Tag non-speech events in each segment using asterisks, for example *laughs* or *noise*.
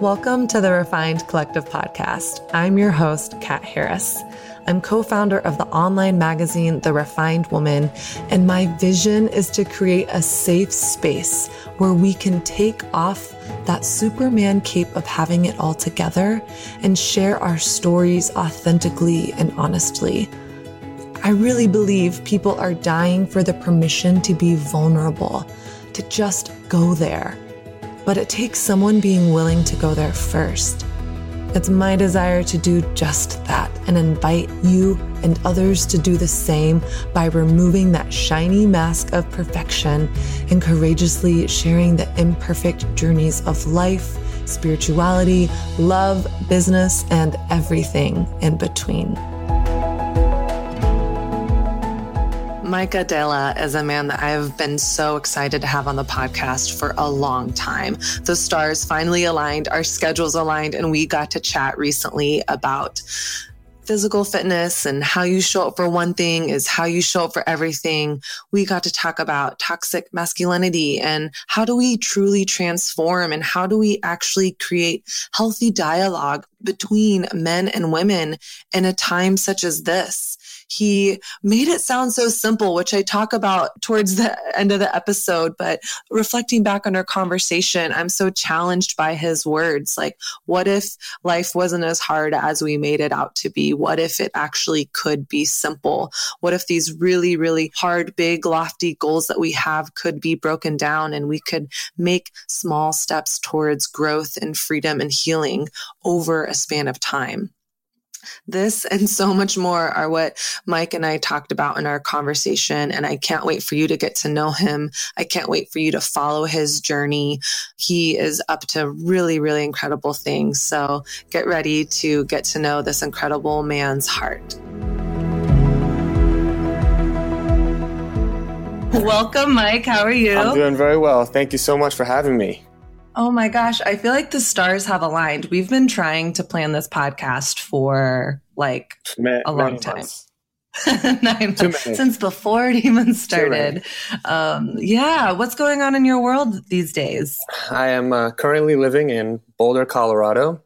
Welcome to the Refined Collective podcast. I'm your host, Kat Harris. I'm co founder of the online magazine, The Refined Woman, and my vision is to create a safe space where we can take off that Superman cape of having it all together and share our stories authentically and honestly. I really believe people are dying for the permission to be vulnerable, to just go there but it takes someone being willing to go there first. It's my desire to do just that and invite you and others to do the same by removing that shiny mask of perfection and courageously sharing the imperfect journeys of life, spirituality, love, business, and everything in between. Mike Aidala is a man that I've been so excited to have on the podcast for a long time. The stars finally aligned, our schedules aligned, and we got to chat recently about physical fitness and how you show up for one thing is how you show up for everything. We got to talk about toxic masculinity and how do we truly transform and how do we actually create healthy dialogue between men and women in a time such as this he made it sound so simple, which I talk about towards the end of the episode. But reflecting back on our conversation, I'm so challenged by his words. Like, what if life wasn't as hard as we made it out to be? What if it actually could be simple? What if these really, really hard, big, lofty goals that we have could be broken down and we could make small steps towards growth and freedom and healing over a span of time? This and so much more are what Mike and I talked about in our conversation. And I can't wait for you to get to know him. I can't wait for you to follow his journey. He is up to really, really incredible things. So get ready to get to know this incredible man's heart. Welcome, Mike. How are you? I'm doing very well. Thank you so much for having me. Oh my gosh, I feel like the stars have aligned. We've been trying to plan this podcast for like Man, a long time. *laughs* Nine months since before it even started. Um, yeah, what's going on in your world these days? I am uh, currently living in Boulder, Colorado.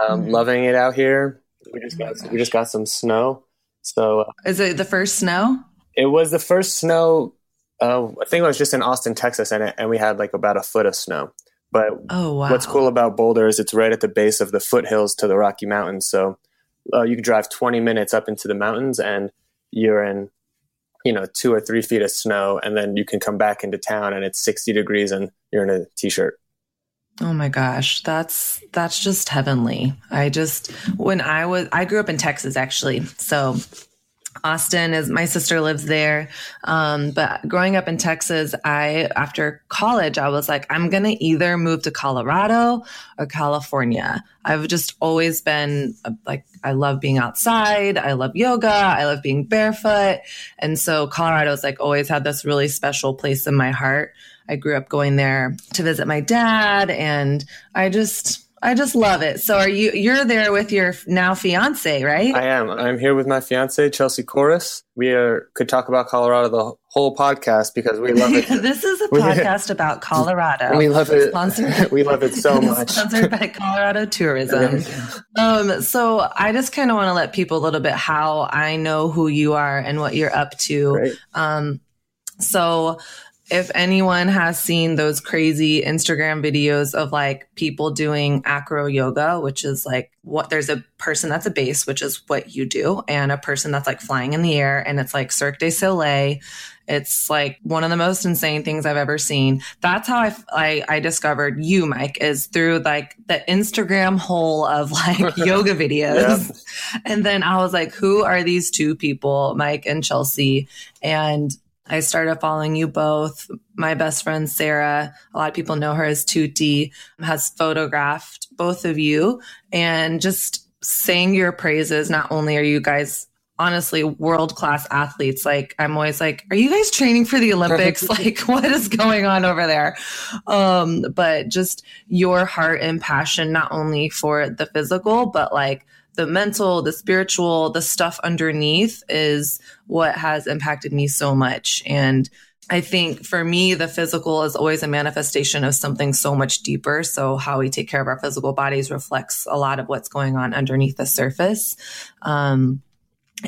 Um, mm-hmm. Loving it out here. We just got oh we just got some snow. So uh, is it the first snow? It was the first snow. Uh, I think it was just in Austin, Texas, and, it, and we had like about a foot of snow. But oh, wow. what's cool about Boulder is it's right at the base of the foothills to the Rocky Mountains. So uh, you can drive 20 minutes up into the mountains and you're in, you know, two or three feet of snow. And then you can come back into town and it's 60 degrees and you're in a t shirt. Oh my gosh, that's that's just heavenly. I just when I was I grew up in Texas actually. So Austin is my sister lives there. Um, but growing up in Texas, I, after college, I was like, I'm going to either move to Colorado or California. I've just always been like, I love being outside. I love yoga. I love being barefoot. And so Colorado's like always had this really special place in my heart. I grew up going there to visit my dad and I just, I just love it. So are you you're there with your now fiance, right? I am. I'm here with my fiance Chelsea Chorus. We are could talk about Colorado the whole podcast because we love it. *laughs* this is a podcast about Colorado. We love it. Sponsored, *laughs* we love it so *laughs* much. Sponsored by Colorado Tourism. um, so I just kind of want to let people a little bit how I know who you are and what you're up to. Right. Um, so if anyone has seen those crazy Instagram videos of like people doing acro yoga, which is like what there's a person that's a base, which is what you do, and a person that's like flying in the air, and it's like Cirque du Soleil. It's like one of the most insane things I've ever seen. That's how I, I, I discovered you, Mike, is through like the Instagram hole of *laughs* like *laughs* yoga videos. Yeah. And then I was like, who are these two people, Mike and Chelsea? And I started following you both. My best friend, Sarah, a lot of people know her as Tuti, has photographed both of you and just saying your praises. Not only are you guys honestly world class athletes, like I'm always like, are you guys training for the Olympics? *laughs* like, what is going on over there? Um, but just your heart and passion, not only for the physical, but like the mental, the spiritual, the stuff underneath is what has impacted me so much. And I think for me, the physical is always a manifestation of something so much deeper. So how we take care of our physical bodies reflects a lot of what's going on underneath the surface. Um,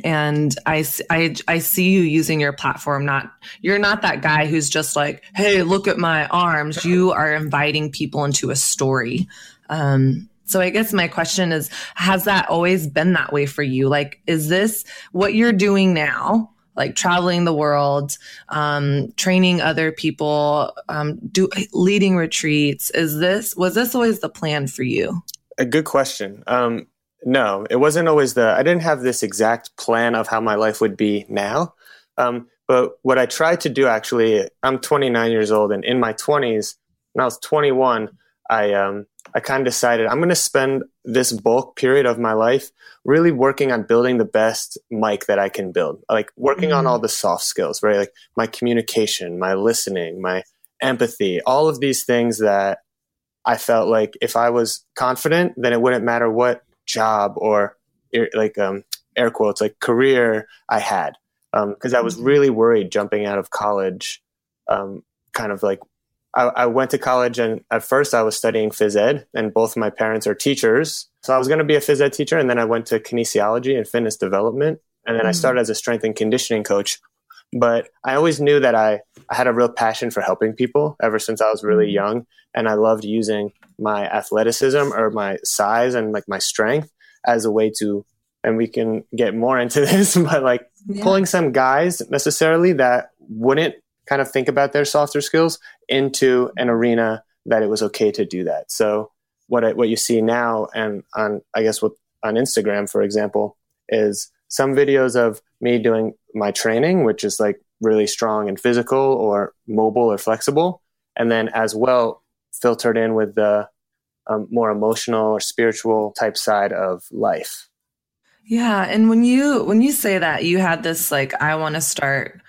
and I, I, I see you using your platform. Not, you're not that guy who's just like, Hey, look at my arms. You are inviting people into a story. Um, so I guess my question is, has that always been that way for you? Like, is this what you're doing now? Like traveling the world, um, training other people, um, do leading retreats. Is this was this always the plan for you? A good question. Um, no, it wasn't always the. I didn't have this exact plan of how my life would be now. Um, but what I tried to do actually, I'm 29 years old, and in my 20s, when I was 21, I um, I kind of decided I'm going to spend this bulk period of my life really working on building the best Mike that I can build, like working mm-hmm. on all the soft skills, right? Like my communication, my listening, my empathy, all of these things that I felt like if I was confident, then it wouldn't matter what job or like um, air quotes like career I had because um, I was mm-hmm. really worried jumping out of college, um, kind of like I, I, went to college and at first I was studying phys ed and both my parents are teachers. So I was going to be a phys ed teacher and then I went to kinesiology and fitness development. And then mm. I started as a strength and conditioning coach. But I always knew that I, I had a real passion for helping people ever since I was really mm. young. And I loved using my athleticism or my size and like my strength as a way to, and we can get more into *laughs* this, but like yeah. pulling some guys necessarily that wouldn't kind of think about their softer skills into an arena that it was okay to do that. So what I, what you see now and on I guess what on Instagram for example is some videos of me doing my training which is like really strong and physical or mobile or flexible and then as well filtered in with the um, more emotional or spiritual type side of life. Yeah, and when you when you say that you had this like I want to start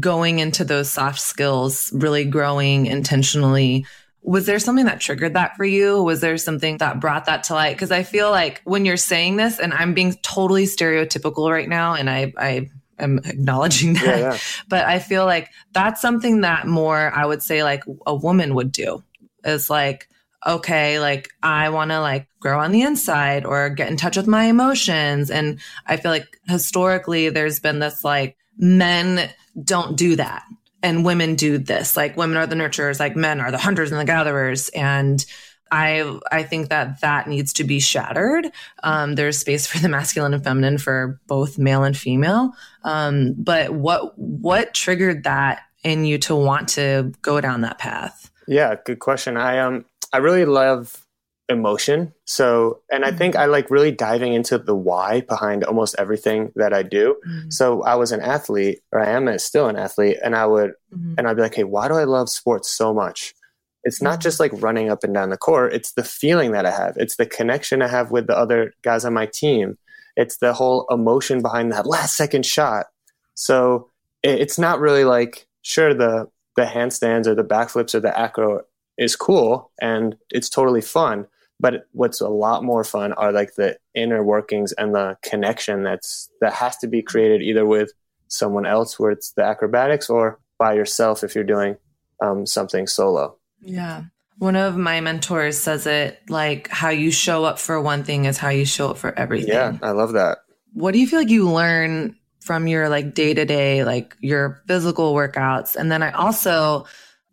going into those soft skills, really growing intentionally. Was there something that triggered that for you? Was there something that brought that to light? Because I feel like when you're saying this, and I'm being totally stereotypical right now, and I, I am acknowledging that, yeah, yeah. but I feel like that's something that more I would say like a woman would do is like, okay, like I want to like grow on the inside or get in touch with my emotions. And I feel like historically there's been this like men don't do that and women do this. Like women are the nurturers, like men are the hunters and the gatherers. And I I think that that needs to be shattered. Um, there's space for the masculine and feminine for both male and female. Um, but what what triggered that in you to want to go down that path? Yeah, good question. I um I really love emotion. So, and I think mm-hmm. I like really diving into the why behind almost everything that I do. Mm-hmm. So, I was an athlete, or I am still an athlete, and I would, mm-hmm. and I'd be like, hey, why do I love sports so much? It's not just like running up and down the court, it's the feeling that I have, it's the connection I have with the other guys on my team, it's the whole emotion behind that last second shot. So, it's not really like, sure, the, the handstands or the backflips or the acro is cool and it's totally fun but what's a lot more fun are like the inner workings and the connection that's that has to be created either with someone else where it's the acrobatics or by yourself if you're doing um, something solo. Yeah. One of my mentors says it like how you show up for one thing is how you show up for everything. Yeah i love that. What do you feel like you learn from your like day to day like your physical workouts? And then i also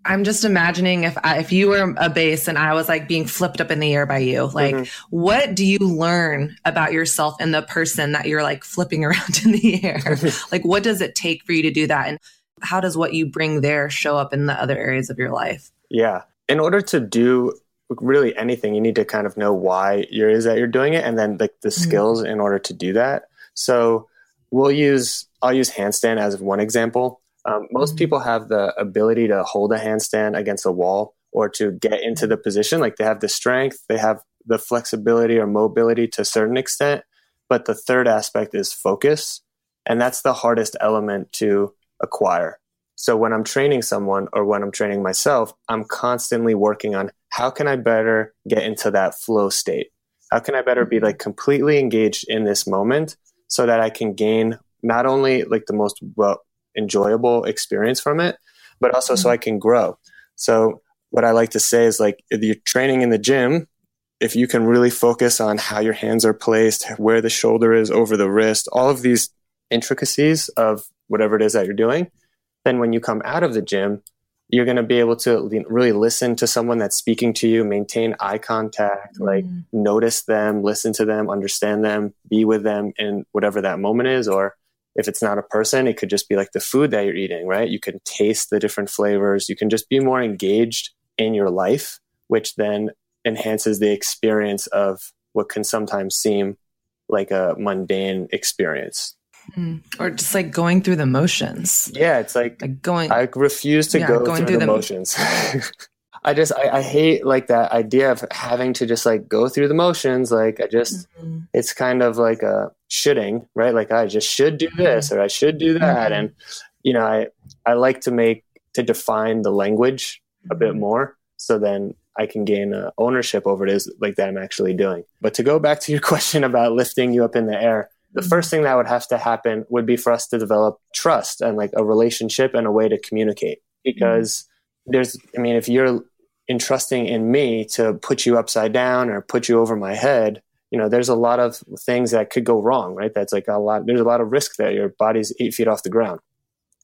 I'm just imagining if I, if you were a base and I was like being flipped up in the air by you, like mm-hmm. what do you learn about yourself and the person that you're like flipping *laughs* around in the air? *laughs* like what does it take for you to do that and how does what you bring there show up in the other areas of your life? Yeah. In order to do really anything, you need to kind of know why you're is that you're doing it and then like the, the mm-hmm. skills in order to do that. So we'll use I'll use handstand as one example. Um, most mm-hmm. people have the ability to hold a handstand against a wall or to get into the position. Like they have the strength, they have the flexibility or mobility to a certain extent. But the third aspect is focus. And that's the hardest element to acquire. So when I'm training someone or when I'm training myself, I'm constantly working on how can I better get into that flow state? How can I better be like completely engaged in this moment so that I can gain not only like the most well enjoyable experience from it, but also so I can grow. So what I like to say is like if you're training in the gym, if you can really focus on how your hands are placed, where the shoulder is over the wrist, all of these intricacies of whatever it is that you're doing, then when you come out of the gym, you're going to be able to really listen to someone that's speaking to you, maintain eye contact, mm like notice them, listen to them, understand them, be with them in whatever that moment is. Or if it's not a person, it could just be like the food that you're eating, right? You can taste the different flavors. You can just be more engaged in your life, which then enhances the experience of what can sometimes seem like a mundane experience. Mm. Or just like going through the motions. Yeah, it's like, like going. I refuse to yeah, go through, through, the, the motions. *laughs* I just I, I, hate like that idea of having to just like go through the motions. Like I just mm-hmm. it's kind of like a shoulding, right? Like I just should do this or I should do that. Mm-hmm. And you know, I I like to make to define the language a bit mm-hmm. more so then I can gain uh, ownership over it is like that I'm actually doing. But to go back to your *laughs* question about lifting you up in the air, the mm-hmm. first thing that would have to happen would be for us to develop trust and like a relationship and a way to communicate because mm-hmm. there's i mean if you're entrusting in me to put you upside down or put you over my head you know there's a lot of things that could go wrong right? That's like a lot there's a lot of risk there your body's eight feet off the ground.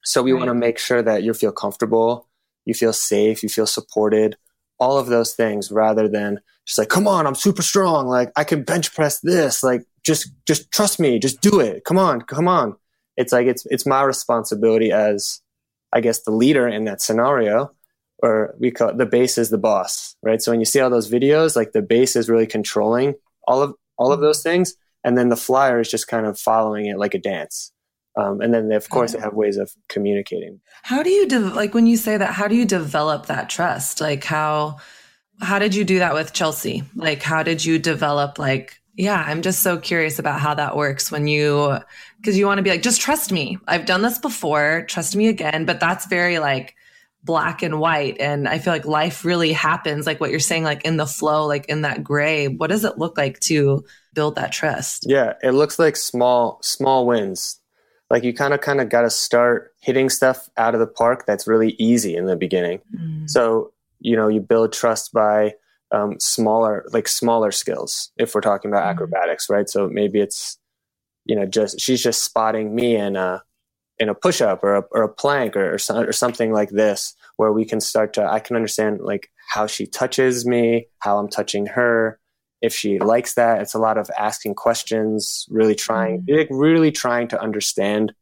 So we right. want to make sure that you feel comfortable you feel safe you feel supported all of those things rather than just like come on i'm super strong like i can bench press this like just just trust me just do it come on come on. It's like it's it's my responsibility as i guess the leader in that scenario or we call it the base is the boss right so when you see all those videos like the base is really controlling all of all of those things and then the flyer is just kind of following it like a dance um, and then they, of course they have ways of communicating how do you de- like when you say that how do you develop that trust like how how did you do that with chelsea like how did you develop like yeah, I'm just so curious about how that works when you, because you want to be like, just trust me. I've done this before. Trust me again. But that's very like black and white. And I feel like life really happens, like what you're saying, like in the flow, like in that gray. What does it look like to build that trust? Yeah, it looks like small, small wins. Like you kind of, kind of got to start hitting stuff out of the park that's really easy in the beginning. Mm. So, you know, you build trust by, um, smaller like smaller skills if we're talking about mm-hmm. acrobatics right so maybe it's you know just she's just spotting me in a in a push-up or a, or a plank or, or, or something like this where we can start to i can understand like how she touches me how i'm touching her if she likes that it's a lot of asking questions really trying mm-hmm. really trying to understand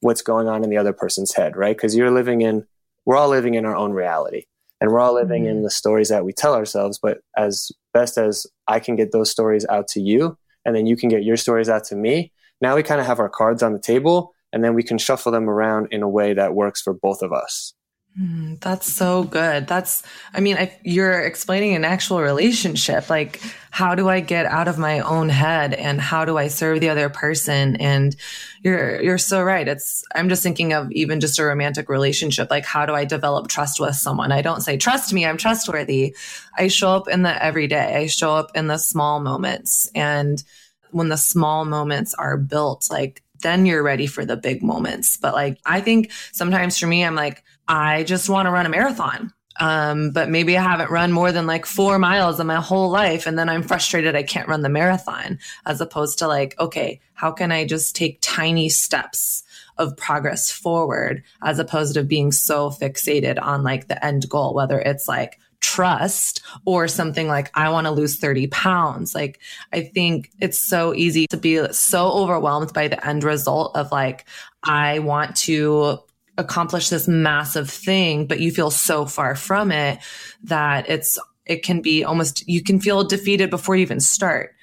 what's going on in the other person's head right because you're living in we're all living in our own reality and we're all living in mm-hmm. the stories that we tell ourselves but as best as i can get those stories out to you and then you can get your stories out to me now we kind of have our cards on the table and then we can shuffle them around in a way that works for both of us Mm, that's so good. That's, I mean, if you're explaining an actual relationship. Like, how do I get out of my own head and how do I serve the other person? And you're, you're so right. It's, I'm just thinking of even just a romantic relationship. Like, how do I develop trust with someone? I don't say, trust me, I'm trustworthy. I show up in the everyday. I show up in the small moments. And when the small moments are built, like, then you're ready for the big moments. But like, I think sometimes for me, I'm like, I just want to run a marathon. Um, but maybe I haven't run more than like four miles in my whole life. And then I'm frustrated I can't run the marathon, as opposed to like, okay, how can I just take tiny steps of progress forward as opposed to being so fixated on like the end goal, whether it's like trust or something like, I want to lose 30 pounds. Like, I think it's so easy to be so overwhelmed by the end result of like, I want to accomplish this massive thing, but you feel so far from it that it's, it can be almost, you can feel defeated before you even start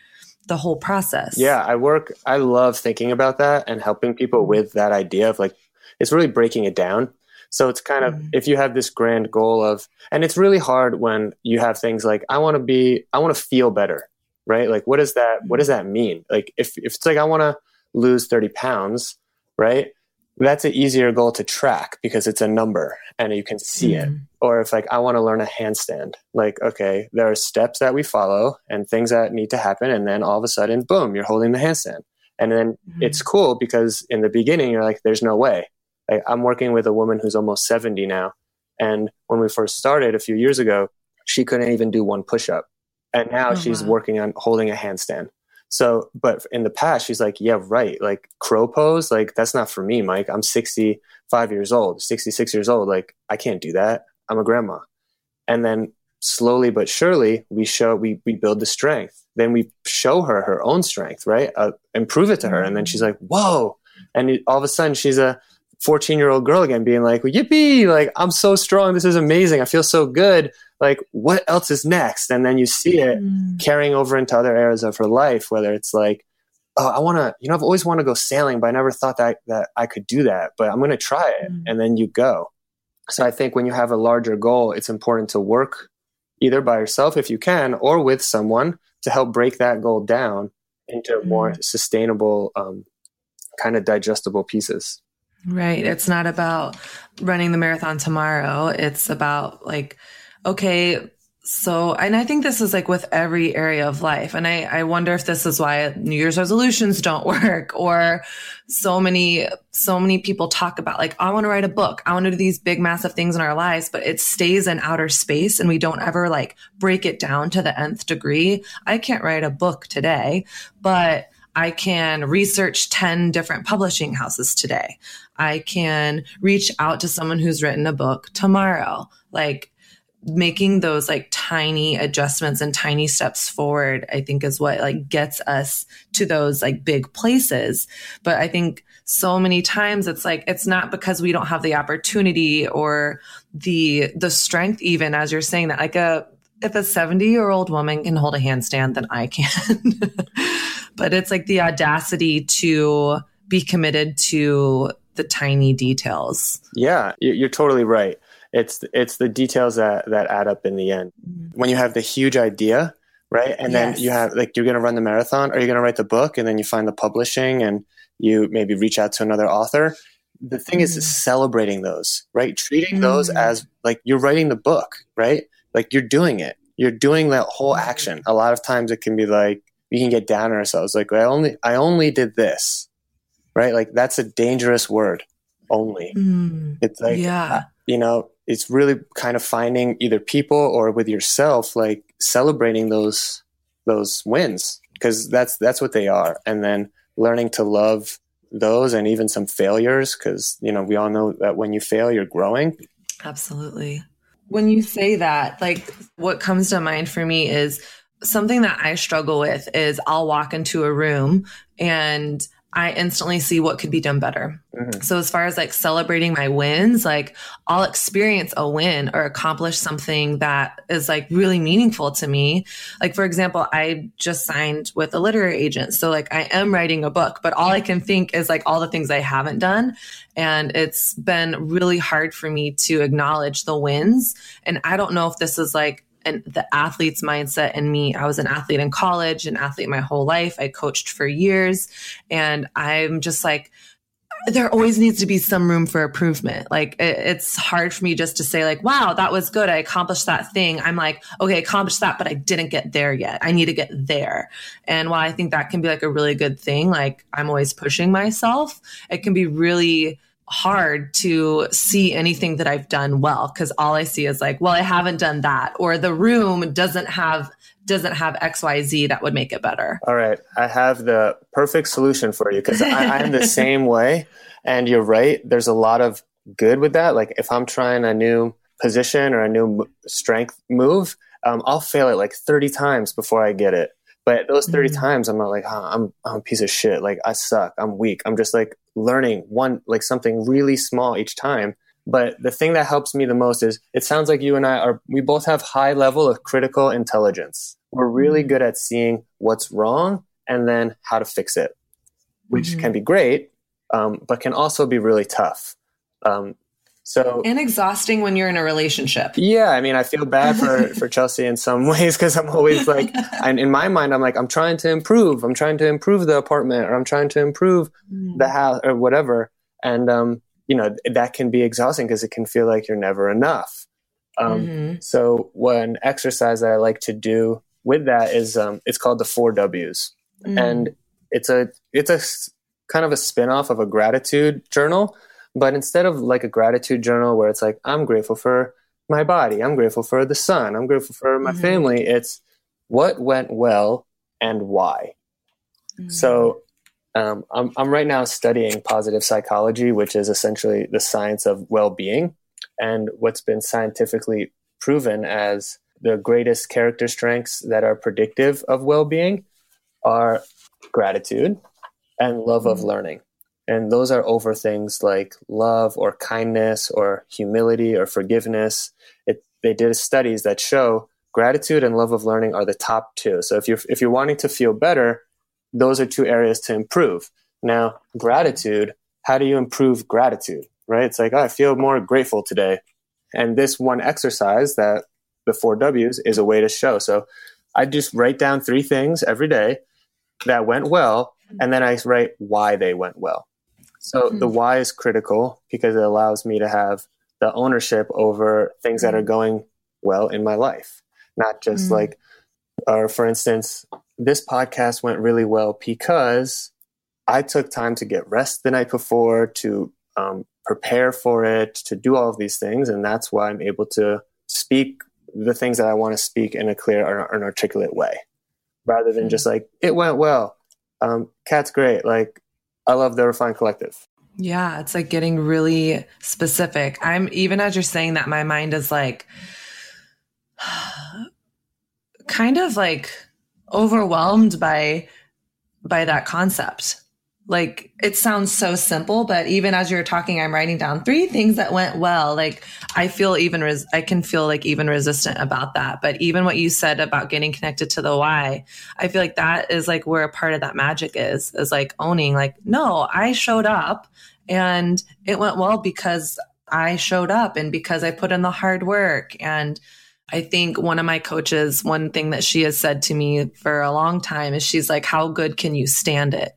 the whole process. Yeah, I work, I love thinking about that and helping people with that idea of like, it's really breaking it down. So it's kind of, mm-hmm. if you have this grand goal of, and it's really hard when you have things like, I want to be, I want to feel better, right? Like, what does that, what does that mean? Like, if, if it's like, I want to lose 30 pounds, right? that's an easier goal to track because it's a number and you can see mm-hmm. it. Or if like I want to learn a handstand, like okay, there are steps that we follow and things that need to happen, and then all of a sudden, boom, you're holding the handstand, and then mm-hmm. it's cool because in the beginning you're like, there's no way. Like I'm working with a woman who's almost 70 now, And when we first started a few years ago, she couldn't even do one push up. And now oh, she's working on holding a handstand. So, but in the past, she's like, yeah, right. Like crow pose, like that's not for me, Mike. I'm 65 years old, 66 years old. Like I can't do that. I'm a grandma. And then slowly but surely, we show, we, we build the strength. Then we show her her own strength, right? Uh, and prove it to her. And then she's like, whoa. And all of a sudden she's a 14 year old girl again being like, yippee, like I'm so strong. This is amazing. I feel so good like what else is next and then you see it mm. carrying over into other areas of her life whether it's like oh i want to you know i've always wanted to go sailing but i never thought that that i could do that but i'm going to try it mm. and then you go so i think when you have a larger goal it's important to work either by yourself if you can or with someone to help break that goal down into mm. more sustainable um, kind of digestible pieces right it's not about running the marathon tomorrow it's about like okay, so, and I think this is like with every area of life. And I, I wonder if this is why New Year's resolutions don't *laughs* work or so many, so many people talk about like, I want to write a book. I want to do these big, massive things in our lives, but it stays in outer space and we don't ever like break it down to the nth degree. I can't write a book today, but I can research 10 different publishing houses today. I can reach out to someone who's written a book tomorrow. Like, making those like tiny adjustments and tiny steps forward i think is what like gets us to those like big places but i think so many times it's like it's not because we don't have the opportunity or the the strength even as you're saying that like a if a 70 year old woman can hold a handstand then i can *laughs* but it's like the audacity to be committed to the tiny details yeah you're totally right it's it's the details that that add up in the end. Mm-hmm. When you have the huge idea, right, and yes. then you have like you're going to run the marathon, or you're going to write the book, and then you find the publishing, and you maybe reach out to another author. The thing mm. is, mm-hmm. celebrating those, right? Treating mm. those as like you're writing the book, right? Like you're doing it. You're doing that whole action. A lot of times it can be like we can get down on ourselves. Like I only I only did this, right? Like that's a dangerous word. Only. Mm. It's like yeah. you know it's really kind of finding either people or with yourself like celebrating those those wins because that's that's what they are and then learning to love those and even some failures because you know we all know that when you fail you're growing absolutely when you say that like what comes to mind for me is something that i struggle with is i'll walk into a room and I instantly see what could be done better. Mm-hmm. So as far as like celebrating my wins, like I'll experience a win or accomplish something that is like really meaningful to me. Like for example, I just signed with a literary agent. So like I am writing a book, but all I can think is like all the things I haven't done. And it's been really hard for me to acknowledge the wins. And I don't know if this is like and the athlete's mindset in me. I was an athlete in college, an athlete my whole life. I coached for years. And I'm just like, there always needs to be some room for improvement. Like it, it's hard for me just to say like, wow, that was good. I accomplished that thing. I'm like, okay, accomplished that, but I didn't get there yet. I need to get there. And while I think that can be like a really good thing, like I'm always pushing myself, it can be really hard to see anything that I've done well because all I see is like, well, I haven't done that, or the room doesn't have doesn't have XYZ that would make it better. All right. I have the perfect solution for you because I, am the *laughs* same way. And you're right. There's a lot of good with that. Like if I'm trying a new position or a new strength move, um, I'll fail it like 30 times before I get it. But those 30 mm-hmm. times, I'm not like, oh, I'm, I'm a piece of shit. Like, I suck. I'm weak. I'm just like learning one, like something really small each time. But the thing that helps me the most is it sounds like you and I are, we both have high level of critical intelligence. We're really mm-hmm. good at seeing what's wrong and then how to fix it, which mm-hmm. can be great, um, but can also be really tough. Um, so and exhausting when you're in a relationship. Yeah, I mean, I feel bad for *laughs* for Chelsea in some ways because I'm always like, and in my mind, I'm like, I'm trying to improve. I'm trying to improve the apartment, or I'm trying to improve mm. the house, or whatever. And um, you know, that can be exhausting because it can feel like you're never enough. Um, mm-hmm. So one exercise that I like to do with that is um, it's called the four W's, mm. and it's a it's a kind of a spin off of a gratitude journal But instead of like a gratitude journal where it's like, I'm grateful for my body, I'm grateful for the sun, I'm grateful for my mm-hmm. family, it's what went well and why. Mm-hmm. So um, I'm, I'm right now studying positive psychology, which is essentially the science of well being and what's been scientifically proven as the greatest character strengths that are predictive of well being are gratitude and love mm-hmm. of learning. And those are over things like love or kindness or humility or forgiveness. It, they did studies that show gratitude and love of learning are the top two. So if you're, if you're wanting to feel better, those are two areas to improve. Now, gratitude, how do you improve gratitude? Right? It's like, oh, I feel more grateful today. And this one exercise that the four W's is a way to show. So I just write down three things every day that went well, and then I write why they went well. So mm-hmm. the why is critical because it allows me to have the ownership over things that are mm-hmm. going well in my life, not just mm-hmm. like, or for instance, this podcast went really well because I took time to get rest the night before, to um, prepare for it, to do all of these things. And that's why I'm able to speak the things that I want to speak in a clear and articulate way rather than just like, it went well. Um, Kat's great. Like, I love the Refined Collective. Yeah, it's like getting really specific. I'm even as you're saying that, my mind is like, *sighs* kind of like overwhelmed by by that concept like it sounds so simple but even as you're talking i'm writing down three things that went well. Like i feel even res- i can feel like even resistant about that. But even what you said about getting connected to the why i feel like that is like where a part of that magic is is like owning like no i showed up and it went well because i showed up and because i put in the hard work. And I think one of my coaches, one thing that she has said to me for a long time is she's like, How good can you stand it?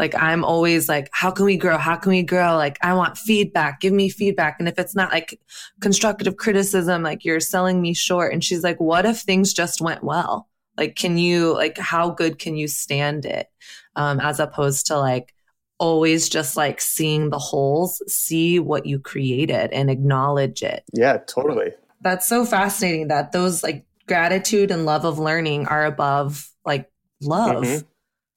Like, I'm always like, How can we grow? How can we grow? Like, I want feedback. Give me feedback. And if it's not like constructive criticism, like you're selling me short. And she's like, What if things just went well? Like, can you, like, how good can you stand it? Um, as opposed to like, always just like seeing the holes, see what you created and acknowledge it. Yeah, totally that's so fascinating that those like gratitude and love of learning are above like love. Mm-hmm.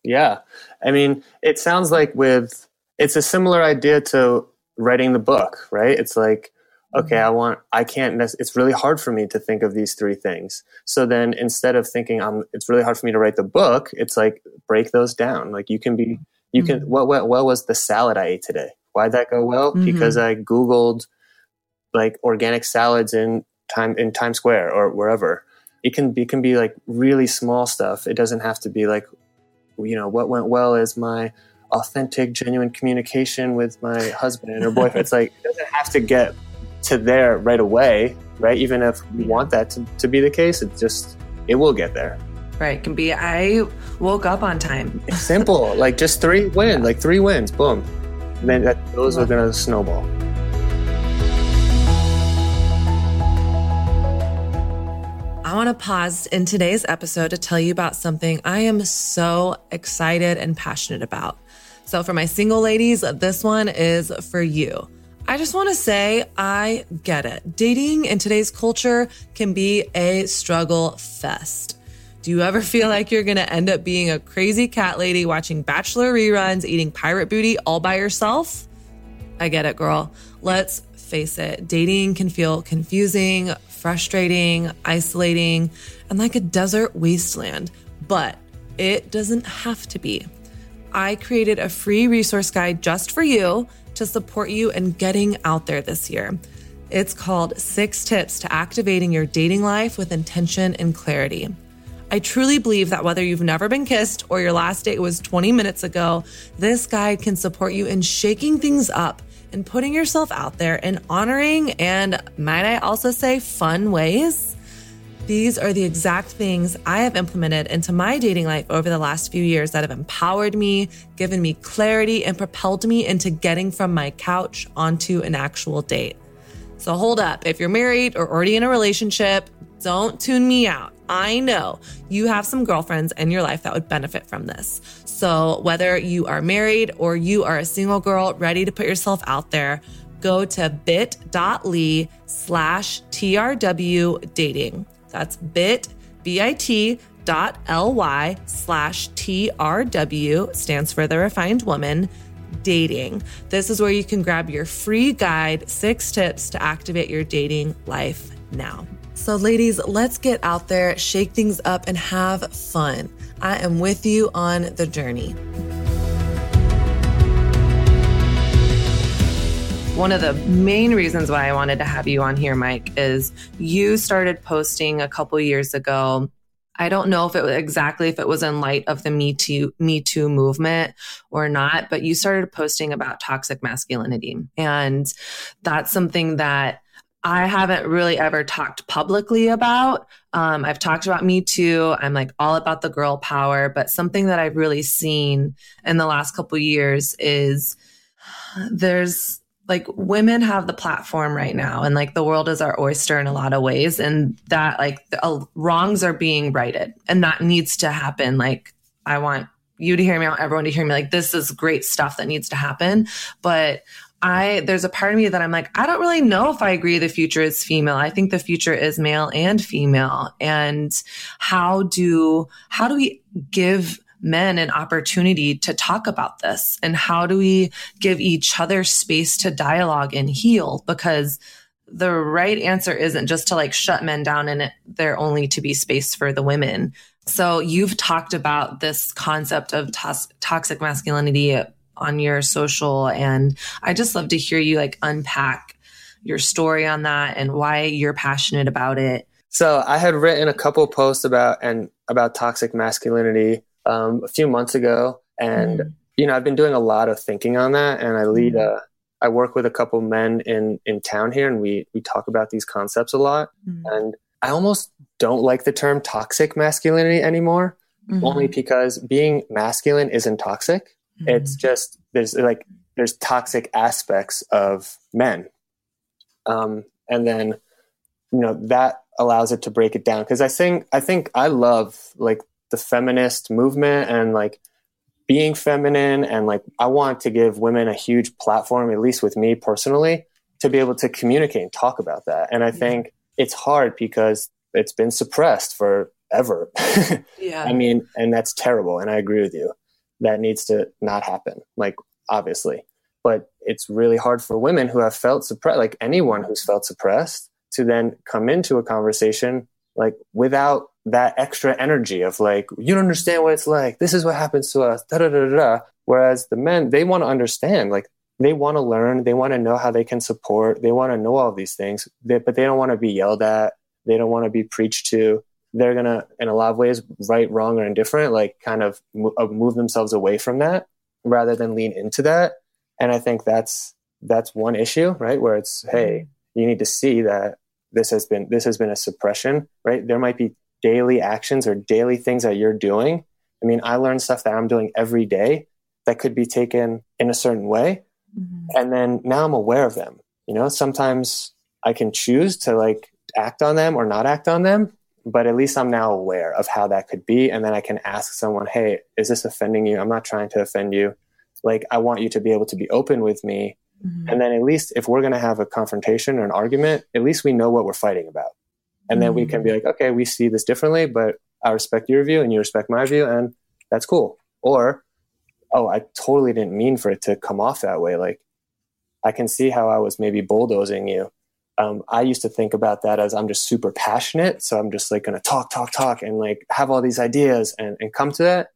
Yeah. I mean, it sounds like with it's a similar idea to writing the book, right? It's like okay, mm-hmm. I want I can't mess it's really hard for me to think of these three things. So then instead of thinking I'm it's really hard for me to write the book, it's like break those down. Like you can be you mm-hmm. can what what what was the salad I ate today? Why'd that go well? Mm-hmm. Because I googled like organic salads in time in Times Square or wherever. It can be it can be like really small stuff. It doesn't have to be like, you know, what went well is my authentic, genuine communication with my husband or boyfriend. it's like it doesn't have to get to there right away, right? Even if we want that to, to be the case, it just it will get there. Right. Can be I woke up on time. Simple. Like just three wins, yeah. like three wins, boom. And then that, those are gonna snowball. I want to pause in today's episode to tell you about something I am so excited and passionate about. So, for my single ladies, this one is for you. I just want to say, I get it. Dating in today's culture can be a struggle fest. Do you ever feel like you're going to end up being a crazy cat lady watching Bachelor reruns, eating pirate booty all by yourself? I get it, girl. Let's face it, dating can feel confusing, frustrating, isolating, and like a desert wasteland, but it doesn't have to be. I created a free resource guide just for you to support you in getting out there this year. It's called Six Tips to Activating Your Dating Life with Intention and Clarity. I truly believe that whether you've never been kissed or your last date was 20 minutes ago, this guide can support you in shaking things up and putting yourself out there in honoring and, might I also say, fun ways. These are the exact things I have implemented into my dating life over the last few years that have empowered me, given me clarity, and propelled me into getting from my couch onto an actual date. So hold up. If you're married or already in a relationship, don't tune me out. I know you have some girlfriends in your life that would benefit from this. So, whether you are married or you are a single girl ready to put yourself out there, go to bit.ly slash TRW dating. That's bit, B-I-T dot L-Y slash TRW stands for the refined woman dating. This is where you can grab your free guide, six tips to activate your dating life now. So, ladies, let's get out there, shake things up, and have fun. I am with you on the journey. One of the main reasons why I wanted to have you on here, Mike, is you started posting a couple years ago. I don't know if it was exactly if it was in light of the Me Too Me Too movement or not, but you started posting about toxic masculinity. And that's something that I haven't really ever talked publicly about. Um, I've talked about Me Too. I'm like all about the girl power, but something that I've really seen in the last couple years is there's like women have the platform right now. And like the world is our oyster in a lot of ways. And that like the, uh, wrongs are being righted. And that needs to happen. Like i want you to hear me. I want everyone to hear me. Like this is great stuff that needs to happen. But I there's a part of me that I'm like, I don't really know if I agree the future is female. I think the future is male and female. And how do how do we give men an opportunity to talk about this? And how do we give each other space to dialogue and heal? Because the right answer isn't just to like shut men down and there only to be space for the women. So you've talked about this concept of tos- toxic masculinity on your social. And I just love to hear you like unpack your story on that and why you're passionate about it. So I had written a couple posts about and about toxic masculinity um, a few months ago, and mm. you know I've been doing a lot of thinking on that. And I lead mm. a, I work with a couple men in in town here, and we we talk about these concepts a lot. Mm. And I almost don't like the term toxic masculinity anymore, mm-hmm. only because being masculine isn't toxic. Mm-hmm. It's just there's like there's toxic aspects of men, um, and then you know that allows it to break it down because I think I think I love like the feminist movement and like being feminine and like I want to give women a huge platform, at least with me personally, to be able to communicate and talk about that. And I think it's hard because it's been suppressed forever. *laughs* yeah. I mean, and that's terrible. And I agree with you that needs to not happen, like obviously. But it's really hard for women who have felt suppressed, like anyone who's felt suppressed, to then come into a conversation like without that extra energy of like, you don't understand what it's like. This is what happens to us. Da da da da. Whereas the men, they want to understand, like they want to learn, they want to know how they can support, they want to know all these things, they, but they don't want to be yelled at. They don't want to be preached to they're going to, in a lot of ways, right, wrong, or indifferent, like kind of uh, move themselves away from that rather than lean into that. And I think that's that's one issue, right? Where it's, hey, you need to see that this has been this has been a suppression, right? There might be daily actions or daily things that you're doing. I mean, I learn stuff that I'm doing every day that could be taken in a certain way. Mm-hmm. And then now I'm aware of them. You know, sometimes I can choose to like act on them or not act on them but at least I'm now aware of how that could be. And then I can ask someone, hey, is this offending you? I'm not trying to offend you. Like, I want you to be able to be open with me. Mm-hmm. And then at least if we're going to have a confrontation or an argument, at least we know what we're fighting about. And mm-hmm. then we can be like, okay, we see this differently, but I respect your view and you respect my view, and that's cool. Or, oh, I totally didn't mean for it to come off that way. Like, I can see how I was maybe bulldozing you um, I used to think about that as I'm just super passionate. So I'm just like going to talk, talk, talk and like have all these ideas and, and come to that.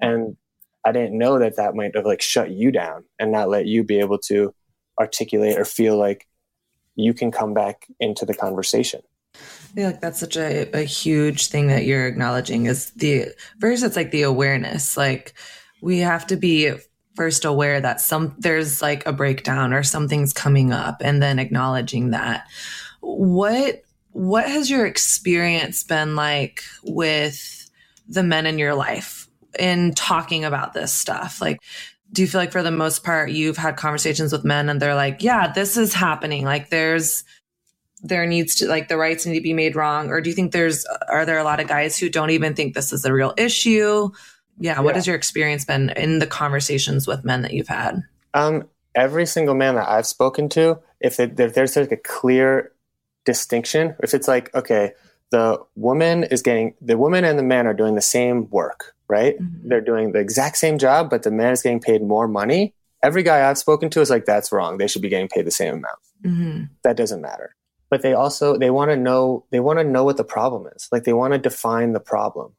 And I didn't know that that might have like shut you down and not let you be able to articulate or feel like you can come back into the conversation. I feel like that's such a, a huge thing that you're acknowledging is the first, it's like the awareness. Like we have to be first aware that some there's like a breakdown or something's coming up and then acknowledging that. What what has your experience been like with the men in your life in talking about this stuff? Like do you feel like for the most part you've had conversations with men and they're like yeah this is happening. Like there's there needs to like the rights need to be made wrong. Or do you think there's are there a lot of guys who don't even think this is a real issue yeah, yeah. what has your experience been in the conversations with men that you've had? Um every single man that i've spoken to if, it, if there's like a clear distinction if it's like okay the woman is getting the woman and the man are doing the same work right? Mm-hmm. they're doing the exact same job but the man is getting paid more money. Every guy i've spoken to is like that's wrong. They should be getting paid the same amount. Mm-hmm. that doesn't matter. But they also they want to know they want to know what the problem is. Like they want to define the problem.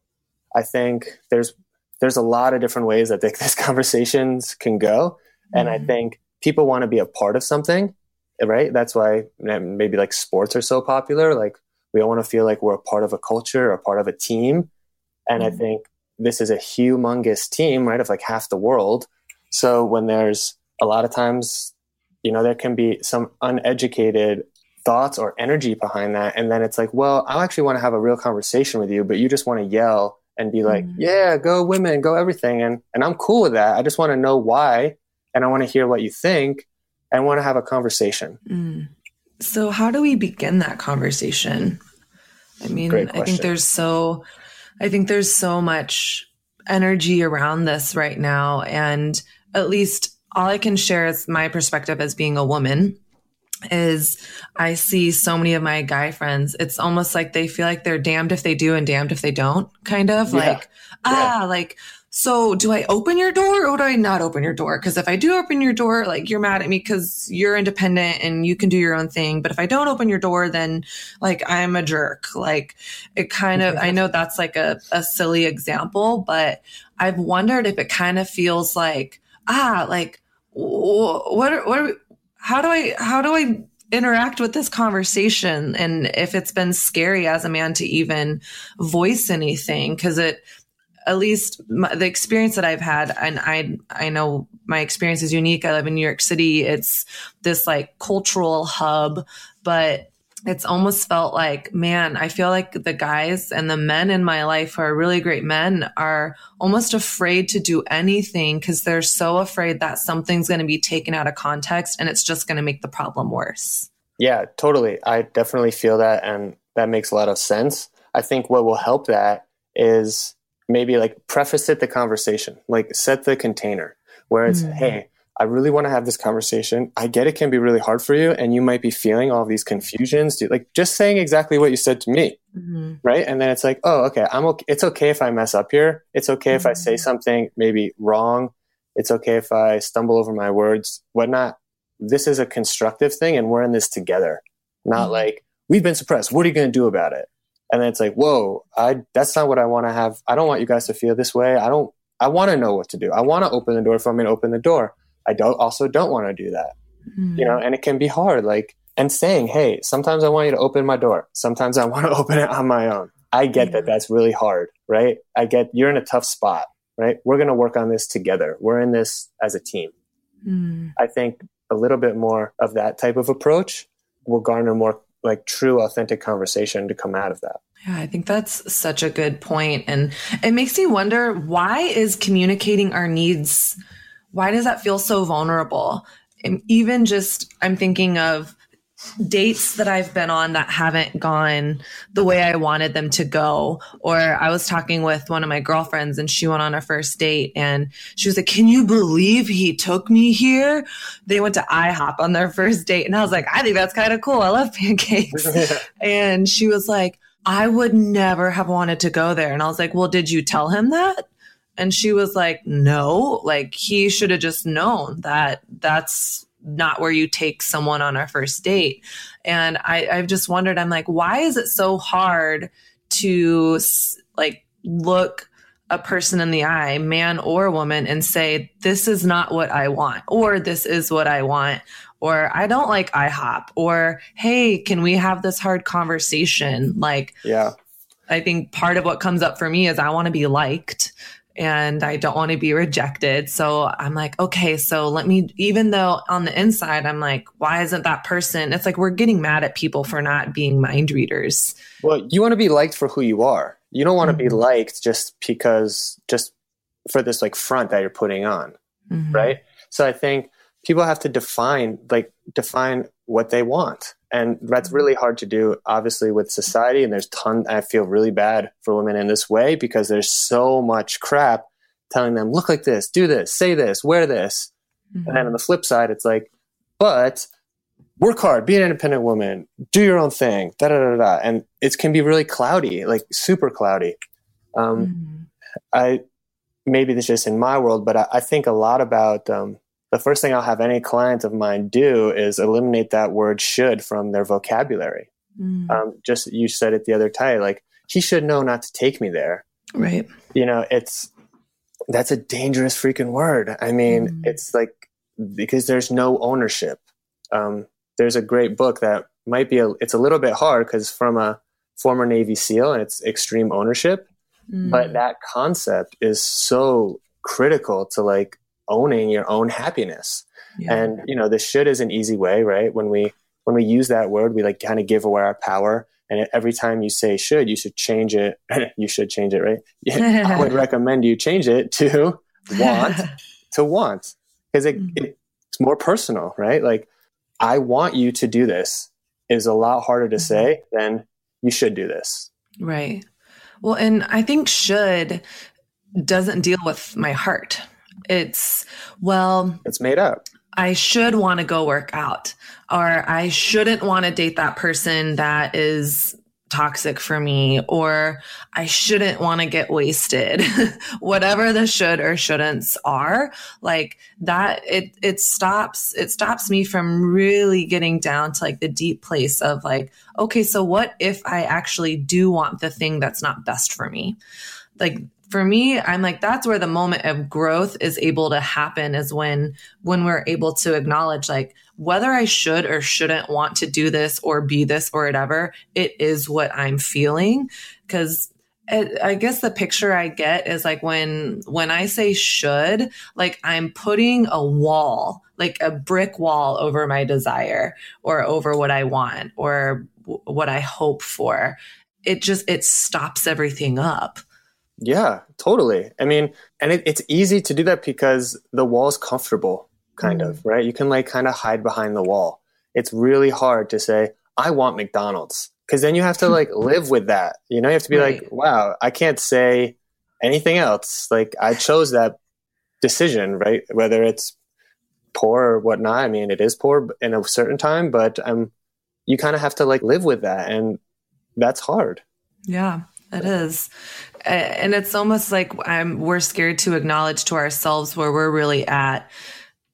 I think there's there's a lot of different ways that *laughs* these conversations can go mm-hmm. and i mm-hmm. think people want to be a part of something right that's why maybe like sports are so popular like we all want to feel like we're a part of a culture or a part of a team and mm-hmm. i think this is a humongous team right of like half the world so when there's a lot of times you know there can be some uneducated thoughts or energy behind that. And then it's like, well, I actually want to have a real conversation with you, but you just want to yell and be like, mm-hmm. yeah, go women, go everything. And, and I'm cool with that. I just want to know why. And I want to hear what you think and want to have a conversation. Mm. So how do we begin that conversation? I mean, I think there's so, I think there's so much energy around this right now. And at least all I can share is my perspective as being a woman is I see so many of my guy friends, it's almost like they feel like they're damned if they do and damned if they don't, kind of yeah. like, ah, yeah. like, so do I open your door or do I not open your door? Because if I do open your door, like you're mad at me because you're independent and you can do your own thing. But if I don't open your door, then like I'm a jerk. Like it kind of, I know that's like a, a silly example, but I've wondered if it kind of feels like, ah, like, what, are, what, how do I how do I interact with this conversation? And if it's been scary as a man to even voice anything because it at least my, the experience that I've had and I I know my experience is unique. I live in New York City. It's this like cultural hub but it's almost felt like, man, I feel like the guys and the men in my life who are really great men are almost afraid to do anything because they're so afraid that something's going to be taken out of context and it's just going to make the problem worse. Yeah, totally. I definitely feel that. And that makes a lot of sense. I think what will help that is maybe like preface it the conversation, like set the container where it's, mm-hmm. hey, I really want to have this conversation. I get it can be really hard for you, and you might be feeling all these confusions. Like just saying exactly what you said to me, mm-hmm. right? And then it's like, oh, okay, I'm okay. It's okay if I mess up here. It's okay mm-hmm. if I say mm-hmm. something maybe wrong. It's okay if I stumble over my words, whatnot. This is a constructive thing, and we're in this together. Not mm-hmm. like we've been suppressed. What are you going to do about it? And then it's like, whoa, I that's not what I want to have. I don't want you guys to feel this way. I don't. I want to know what to do. I want to open the door if I'm going to open the door I don't also don't want to do that. Mm-hmm. You know, and it can be hard. Like and saying, hey, sometimes I want you to open my door. Sometimes I *laughs* want to open it on my own. I get yeah. that that's really hard, right? I get you're in a tough spot, right? We're going to work on this together. We're in this as a team. Mm. I think a little bit more of that type of approach will garner more like true authentic conversation to come out of that. Yeah, I think that's such a good point and it makes me wonder why is communicating our needs why does that feel so vulnerable? And even just, I'm thinking of dates that I've been on that haven't gone the way I wanted them to go. Or I was talking with one of my girlfriends and she went on a first date and she was like, Can you believe he took me here? They went to IHOP on their first date. And I was like, I think that's kind of cool. I love pancakes. *laughs* and she was like, I would never have wanted to go there. And I was like, Well, did you tell him that? And she was like, no, like he should have just known that that's not where you take someone on our first date. And I, I've just wondered, I'm like, why is it so hard to like look a person in the eye, man or woman, and say, this is not what I want, or this is what I want, or I don't like IHOP, or hey, can we have this hard conversation? Like, yeah. I think part of what comes up for me is I want to be liked and I don't want to be rejected. So I'm like, okay, so let me, even though on the inside, I'm like, why isn't that person? It's like we're getting mad at people for not being mind readers. Well, you want to be liked for who you are. You don't want mm-hmm. to be liked just because, just for this like front that you're putting on. Mm-hmm. Right. So I think people have to define, like, define what they want. And that's really hard to do, obviously, with society. And there's ton. I feel really bad for women in this way because there's so much crap telling them, look like this, do this, say this, wear this. Mm-hmm. And then on the flip side, it's like, but work hard, be an independent woman, do your own thing, da da da da. And it can be really cloudy, like super cloudy. Um, mm-hmm. I maybe this is just in my world, but I, I think a lot about um, the first thing I'll have any client of mine do is eliminate that word should from their vocabulary. Mm. Um, just you said it the other time, like he should know not to take me there. Right. You know, it's that's a dangerous freaking word. I mean, mm. it's like because there's no ownership. Um, there's a great book that might be a, it's a little bit hard because from a former Navy SEAL and it's extreme ownership. Mm. But that concept is so critical to like owning your own happiness. Yeah. And you know, the should is an easy way, right? When we when we use that word, we like kind of give away our power. And every time you say should, you should change it. *laughs* you should change it, right? *laughs* I would recommend you change it to want to want because it, mm-hmm. it, it's more personal, right? Like, I want you to do this is a lot harder to mm-hmm. say than you should do this. Right. Well, and I think should doesn't deal with my heart. It's, well, it's made up. I should want to go work out, or I shouldn't want to date that person that is toxic for me, or I shouldn't want to get wasted. *laughs* Whatever the should or shouldn'ts are, like that, it it stops it stops me from really getting down to like the deep place of like, okay, so what if I actually do want the thing that's not best for me? Like for me i'm like that's where the moment of growth is able to happen is when when we're able to acknowledge like whether i should or shouldn't want to do this or be this or whatever it is what i'm feeling because I guess the picture I get is like when when I say should, like I'm putting a wall, like a brick wall over my desire or over what I want or what I hope for. It just it stops everything up. Yeah, totally. I mean, and it, it's easy to do that because the wall's comfortable, kind mm. of, right? You can like kind of hide behind the wall. It's really hard to say, I want McDonald's. Because then you have to like *laughs* live with that. You know, you have to be right. like, wow, I can't say anything else. Like, I chose that decision, right? Whether it's poor or whatnot. I mean, it is poor in a certain time, but um, you kind of have to like live with that. And that's hard. Yeah. It is. And it's almost like I'm, we're scared to acknowledge to ourselves where we're really at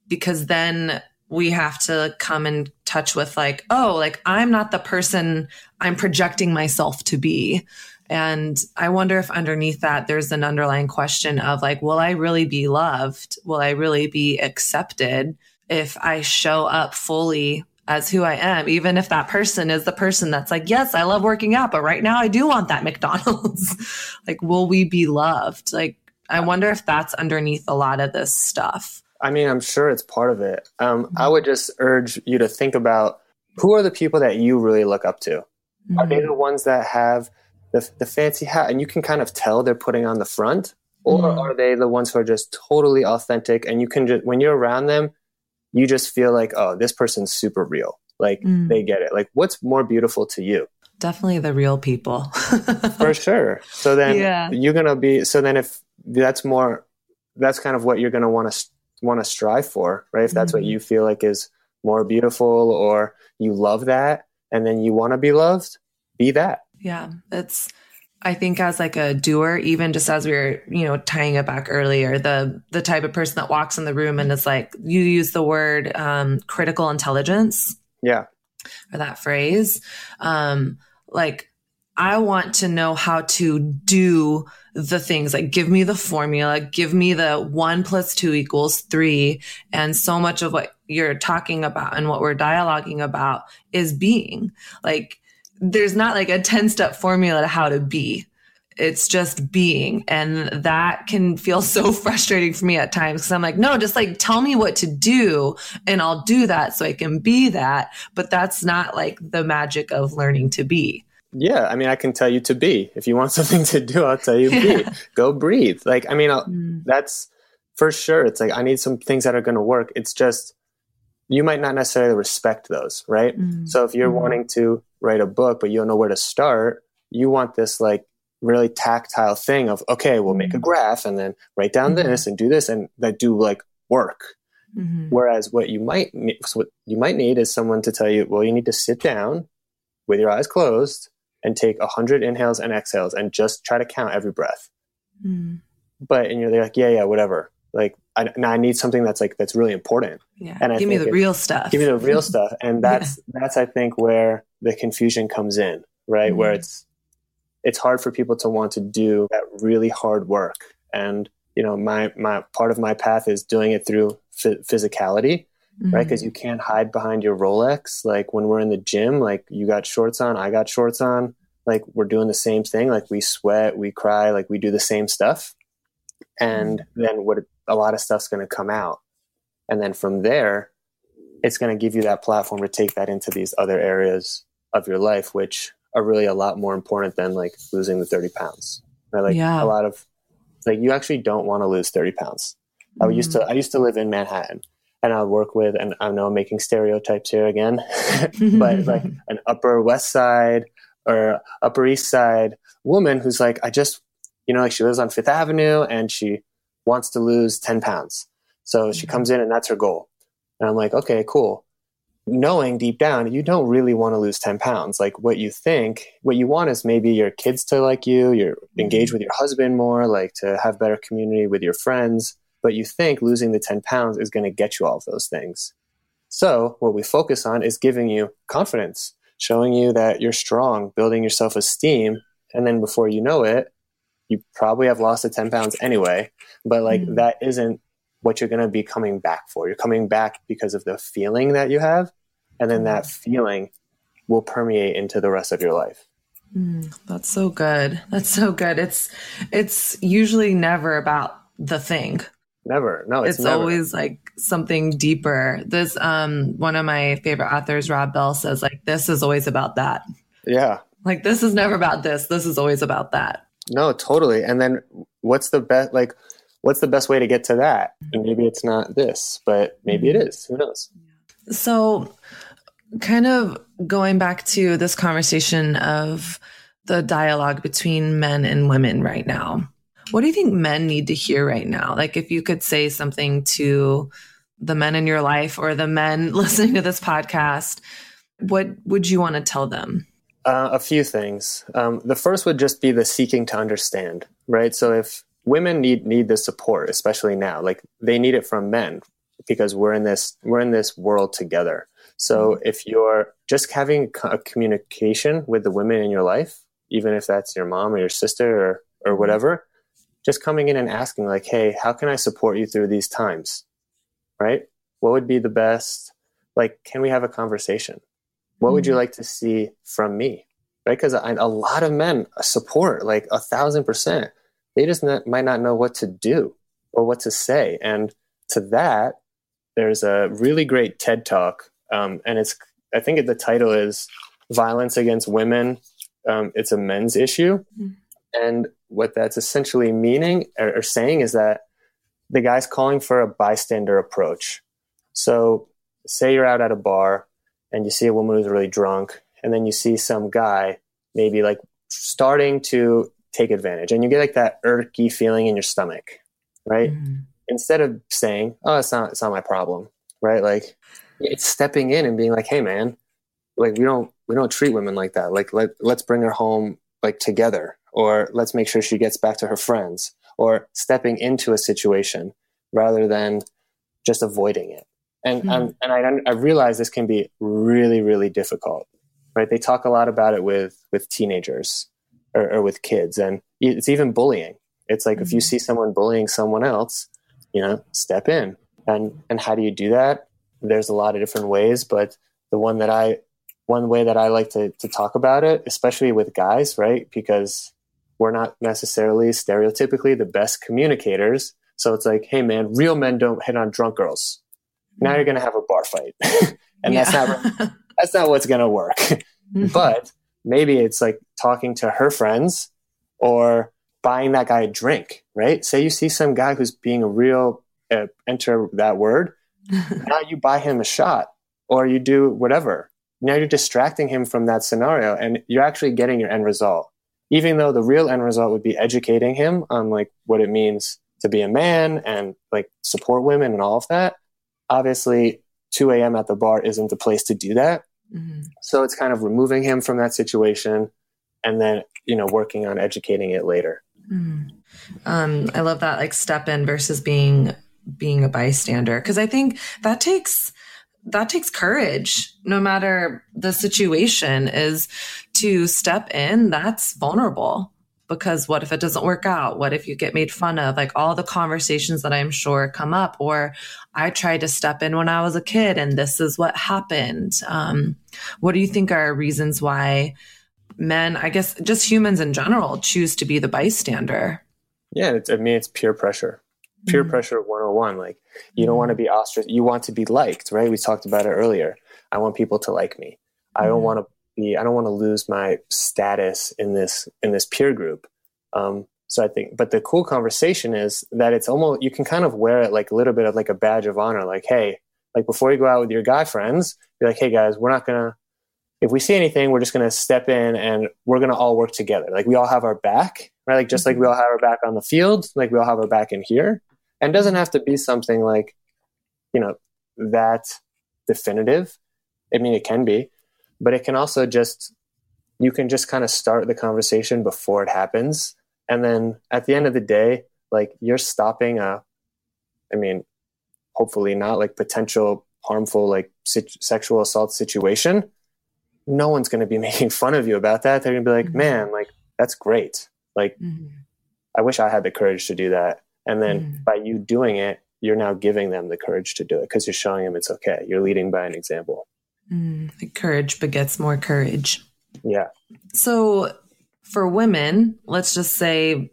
because then we have to come in touch with like, oh, like I'm not the person I'm projecting myself to be. And I wonder if underneath that, there's an underlying question of like, will I really be loved? Will I really be accepted if I show up fully as who I am, even if that person is the person that's like, yes, I love working out, but right now I do want that *laughs* McDonald's. like, will we be loved? Like, I wonder if that's underneath a lot of this stuff. I mean, I'm sure it's part of it. Um, I would just urge you to think about who are the people that you really look up to? Mm-hmm. Are they mm-hmm. the ones that have the, the fancy hat and you can kind of tell they're putting on the front? Or mm-hmm. are they the ones who are just totally authentic and you can just, when you're around them, you just feel like, oh, this person's super real. Like mm. they get it. Like what's more beautiful to you? Definitely the real people. *laughs* For sure. So then yeah. you're going to be, so then if that's more, that's kind of what you're going to want to want to strive for, right? If that's mm what you feel like is more beautiful or you love that and then you want to be loved, be that. Yeah. It's, I think as like a doer, even just as we were, you know, tying it back earlier, the the type of person that walks in the room and is like, you use the word um, critical intelligence, yeah, or that phrase, um, like I want to know how to do the things like give me the formula, give me the one plus two equals three. And so much of what you're talking about and what we're dialoguing about is being. Like there's not like a 10 step formula to how to be. It's just being. And that can feel so *laughs* frustrating for me at times because I'm like, no, just like tell me what to do and I'll do that so I can be that. But that's not like the magic of learning to be. Yeah, I mean, I can tell you to be. If you want *laughs* something to do, I'll tell you be. Go breathe. Like, I mean, mm. that's for sure. It's like I need some things that are going to work. It's just you might not necessarily respect those, right? Mm-hmm. So if you're mm-hmm. wanting to write a book, but you don't know where to start, you want this like really tactile thing of, okay, we'll make a mm-hmm. graph and then write down mm-hmm. this and do this and that do like work. Mm-hmm. Whereas what you might need, what you might need is someone to tell you, well, you need to sit down with your eyes closed and take a hundred inhales and exhales and just try to count every breath. Mm. But and you're like, yeah, yeah, whatever. Like, I, now I need something that's like that's really important. Yeah, and I give me the it, real stuff. Give me the real *laughs* stuff, and that's yeah. that's I think where the confusion comes in, right? Mm. Where it's it's hard for people to want to do that really hard work, and you know, my my part of my path is doing it through physicality mm-hmm. right? Because you can't hide behind your Rolex. Like when we're in the gym, like you got shorts on, I got shorts on. Like we're doing the same thing. Like we sweat, we cry, like we do the same stuff. And mm-hmm. then what a lot of stuff's going to come out. And then from there, it's going to give you that platform to take that into these other areas of your life, which are really a lot more important than like losing the 30 pounds. Right? Like yeah. a lot of like you actually don't want to lose 30 pounds. Mm. I used to mm-hmm. I used to live in Manhattan and I work with, and I know I'm making stereotypes here again, *laughs* *laughs* but like an Upper West Side or Upper East Side woman who's like, I just, you know, like she lives on Fifth Avenue and she wants to lose 10 pounds. So she mm-hmm. comes in and that's her goal. And I'm like, okay, cool. Knowing deep down, you don't really want to lose 10 pounds. Like what you think, what you want is maybe your kids to like you, you're engaged mm-hmm. with your husband more, like to have better community with your friends but you think losing the 10 pounds is going to get you all of those things. So, what we focus on is giving you confidence, showing you that you're strong, building your self esteem. And then before you know it, you probably have lost the 10 pounds anyway. But like mm. that isn't what you're going to be coming back for. You're coming back because of the feeling that you have. And then that feeling will permeate into the rest of your life. Mm, that's so good. That's so good. It's it's usually never about the thing. Never. No, it's, it's never. always like something deeper. This um one of my favorite authors, Rob Bell, says like this is always about that. Yeah. Like this is never about this. This is always about that. No, totally. And then what's the best like what's the best way to get to that? And maybe it's not this, but maybe it is. Who knows? So kind of going back to this conversation of the dialogue between men and women right now what do you think men need to hear right now? Like, if you could say something to the men in your life or the men *laughs* listening to this podcast, what would you want to tell them? Uh, a few things. Um, the first would just be the seeking to understand, right? So if women need need the support, especially now, like they need it from men because we're in this we're in this world together. So mm-hmm. if you're just having a communication with the women in your life, even if that's your mom or your sister or or whatever, just coming in and asking like hey how can i support you through these times right what would be the best like can we have a conversation what mm-hmm. would you mm-hmm. like to see from me right because a lot of men support like a thousand percent they just not, might not know what to do or what to say and to that there's a really great ted talk um, and it's i think the title is violence against women um, it's a men's issue mm-hmm. and what that's essentially meaning or, or saying is that the guy's calling for a bystander approach. So, say you're out at a bar and you see a woman who's really drunk, and then you see some guy maybe like starting to take advantage, and you get like that irky feeling in your stomach, right? Mm-hmm. Instead of saying, "Oh, it's not, it's not my problem," right? Like it's stepping in and being like, "Hey, man, like we don't we don't treat women like that. Like let let's bring her home like together, or let's make sure she gets back to her friends, or stepping into a situation rather than just avoiding it. And mm-hmm. and I I realize this can be really really difficult, right? They talk a lot about it with with teenagers or, or with kids, and it's even bullying. It's like mm-hmm. if you mm-hmm. see someone bullying someone else, you know, step in. And and how do you do that? There's a lot of different ways, but the one that I one way that I like to, to talk about it, especially with guys, right? Because we're not necessarily stereotypically the best communicators. So it's like, hey man, real men don't hit on drunk girls. Now you're gonna have a bar fight, *laughs* and yeah. that's not that's not what's gonna work. *laughs* Mm-hmm. but maybe it's like talking to her friends or buying that guy a drink, right? Say you see some guy who's being a real uh, enter that word *laughs* now you buy him a shot or you do whatever. Now you're distracting him from that scenario and you're actually getting your end result. Even though the real end result would be educating him on like what it means to be a man and like support women and all of that. Obviously, 2 a.m. at the bar isn't the place to do that. Mm-hmm. So it's kind of removing him from that situation and then, you know, working on educating it later. Mm. Um, I love that like step in versus being being a bystander because I think that takes that takes courage no matter the situation is to step in that's vulnerable because what if it doesn't work out what if you get made fun of like all the conversations that i'm sure come up or i tried to step in when i was a kid and this is what happened um, what do you think are reasons why men i guess just humans in general choose to be the bystander yeah i mean it's peer pressure peer mm-hmm. pressure 101 like you don't want to mm-hmm. be ostracized you want to be liked right we talked about it earlier i want people to like me i don't mm-hmm. want to be i don't want to lose my status in this in this peer group um, so i think but the cool conversation is that it's almost you can kind of wear it like a little bit of like a badge of honor like hey like before you go out with your guy friends be like hey guys we're not gonna if we see anything we're just gonna step in and we're gonna all work together. Like we all have our back right? Like just like we mm-hmm. all have our back on the field like we all have our back in here. And doesn't have to be something like you know that definitive. I mean it can be but it can also just you can just kind of start the conversation before it happens. And then at the end of the day like you're stopping a i mean hopefully not like potential harmful like sexual assault situation no one's going to be *laughs* making fun of you about that they're going to be like mm-hmm. man like that's great like mm-hmm. i wish i had the courage to do that and then mm. by you doing it, you're now giving them the courage to do it because you're showing them it's okay. You're leading by an example. Mm, courage begets more courage. Yeah. So for women, let's just say,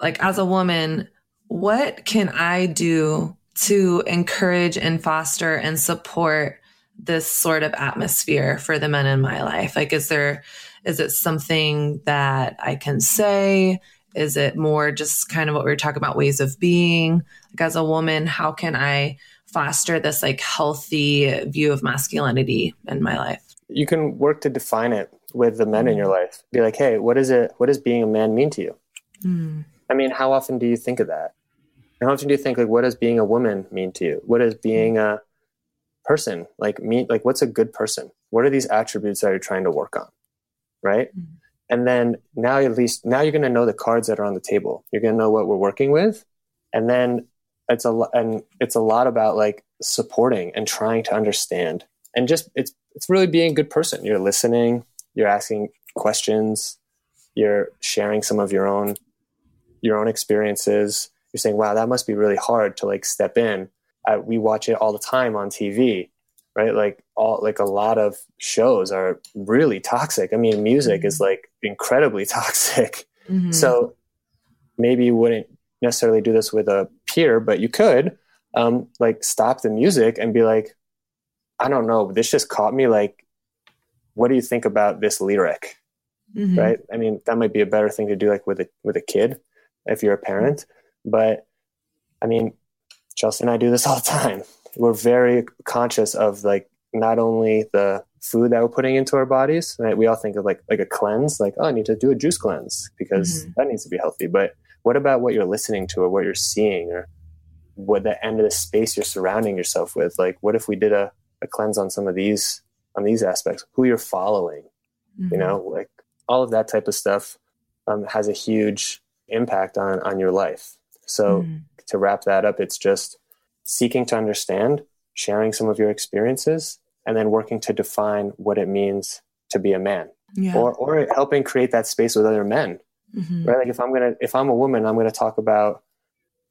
like, as a woman, what can I do to encourage and foster and support this sort of atmosphere for the men in my life? Like, is there, is it something that I can say? Is it more just kind of what we were talking about ways of being? Like as a woman, how can I foster this like healthy view of masculinity in my life? You can work to define it with the men in your life. Be like, hey, what is it? What does being a man mean to you? Mm. I mean, how often do you think of that? how often do you think like, what does being a woman mean to you? What does being a person like me Like, what's a good person? What are these attributes that you're trying to work on? Right? Mm and then now at least now you're going to know the cards that are on the table. You're going to know what we're working with. And then it's a and it's a lot about like supporting and trying to understand. And just it's it's really being a good person. You're listening you're asking questions you're sharing some of your own your own experiences. You're saying wow that must be really hard to like step in I, we watch it all the time on tv right? Like all like a lot of shows are really toxic. I mean, music mm-hmm. is like incredibly *laughs* toxic. Mm-hmm. So maybe you wouldn't necessarily do this with a peer, but you could um, like stop the music and be like, I don't know, this just caught me. Like, what do you think about this lyric? Mm-hmm. Right? I mean, that might be a better thing to do, like with a with a kid, if you're a parent. But I mean, Chelsea and I do this all the time we're very conscious of like not only the food that we're putting into our bodies. Right? We all think of like like a cleanse, like oh, I need to do a juice cleanse because mm-hmm. that needs to be healthy. But what about what you're listening to, or what you're seeing, or what the end of the space you're surrounding yourself with? Like, what if we did a, a cleanse on some of these on these aspects? Who you're following, mm-hmm. you know, like all of that type of stuff um, has a huge impact on on your life. So mm-hmm. To wrap that up, it's just seeking to understand, sharing some of your experiences, and then working to define what it means to be a man. Yeah. Or, or helping create that space with other men. Mm-hmm. Right? Like if I'm gonna, if I'm a woman, I'm gonna talk about,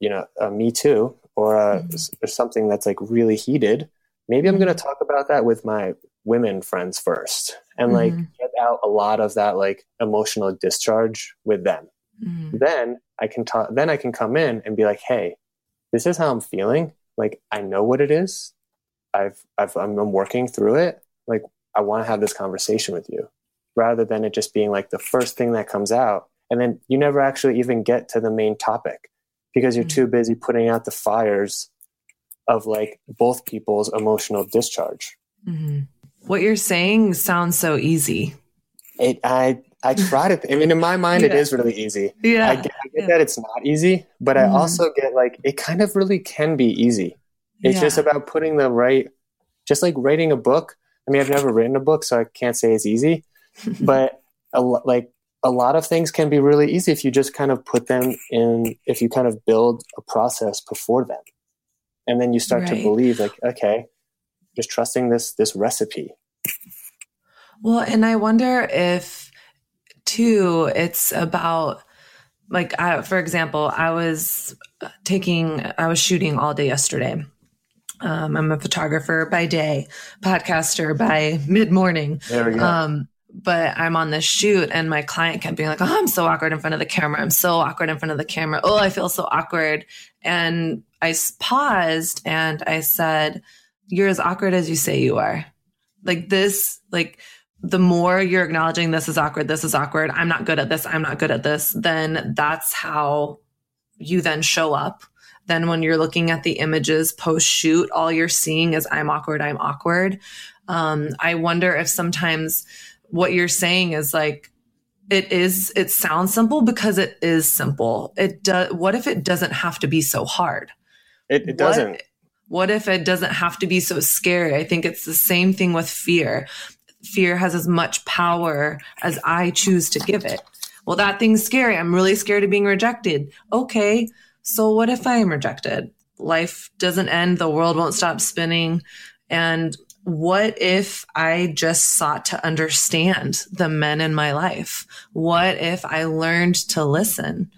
you know, uh, Me Too or, uh, mm-hmm. or something that's like really heated. Maybe I'm gonna mm-hmm. talk about that with my women friends first, and like mm-hmm. get out a lot of that like emotional discharge with them. Mm-hmm. Then I can talk. Then I can come in and be like, "Hey, this is how I'm feeling like I know what it is. I've, I've I'm working through it. Like I want to have this conversation with you, rather than it just being like the first thing that comes out, and then you never actually even get to the main topic because you're mm-hmm. too busy putting out the fires of like both people's emotional discharge. Mm-hmm. What you're saying sounds so easy. It, I, I tried it. I mean, in my mind, yeah. it is really easy. Yeah. I get, I get yeah. that it's not easy, but mm-hmm. I also get like, it kind of really can be easy. It's yeah. just about putting the right, just like writing a book. I mean, I've never written a book, so I can't say it's easy, *laughs* but a, like a lot of things can be really easy if you just kind of put them in, if you kind of build a process before them. And then you start right. to believe like, okay, just trusting this, this recipe. Well, and I wonder if too, it's about like, I, for example, I was taking, I was shooting all day yesterday. Um, I'm a photographer by day, podcaster by *laughs* mid morning. There we go. Um, but I'm on this shoot and my client kept being like, Oh, I'm so awkward in front of the camera. I'm so awkward in front of the camera. Oh, I feel so awkward. And I paused and I said, You're as awkward as you say you are. Like this, like the more you're acknowledging this is awkward, this is awkward, I'm not good at this, I'm not good at this, then that's how you then show up. Then when you're looking at the images post shoot, all you're seeing is I'm awkward, I'm awkward. Um, I wonder if sometimes what you're saying is like it is it sounds simple because it is simple. It does what if it doesn't have to be so hard? It, it doesn't. what, what if it doesn't have to be so scary? I think it's the same thing with fear fear has as much power as i choose to give it well that thing's scary i'm really scared of being rejected okay so what if i am rejected life doesn't end the world won't stop spinning and what if I just sought to understand the men in my life? What if I learned to listen?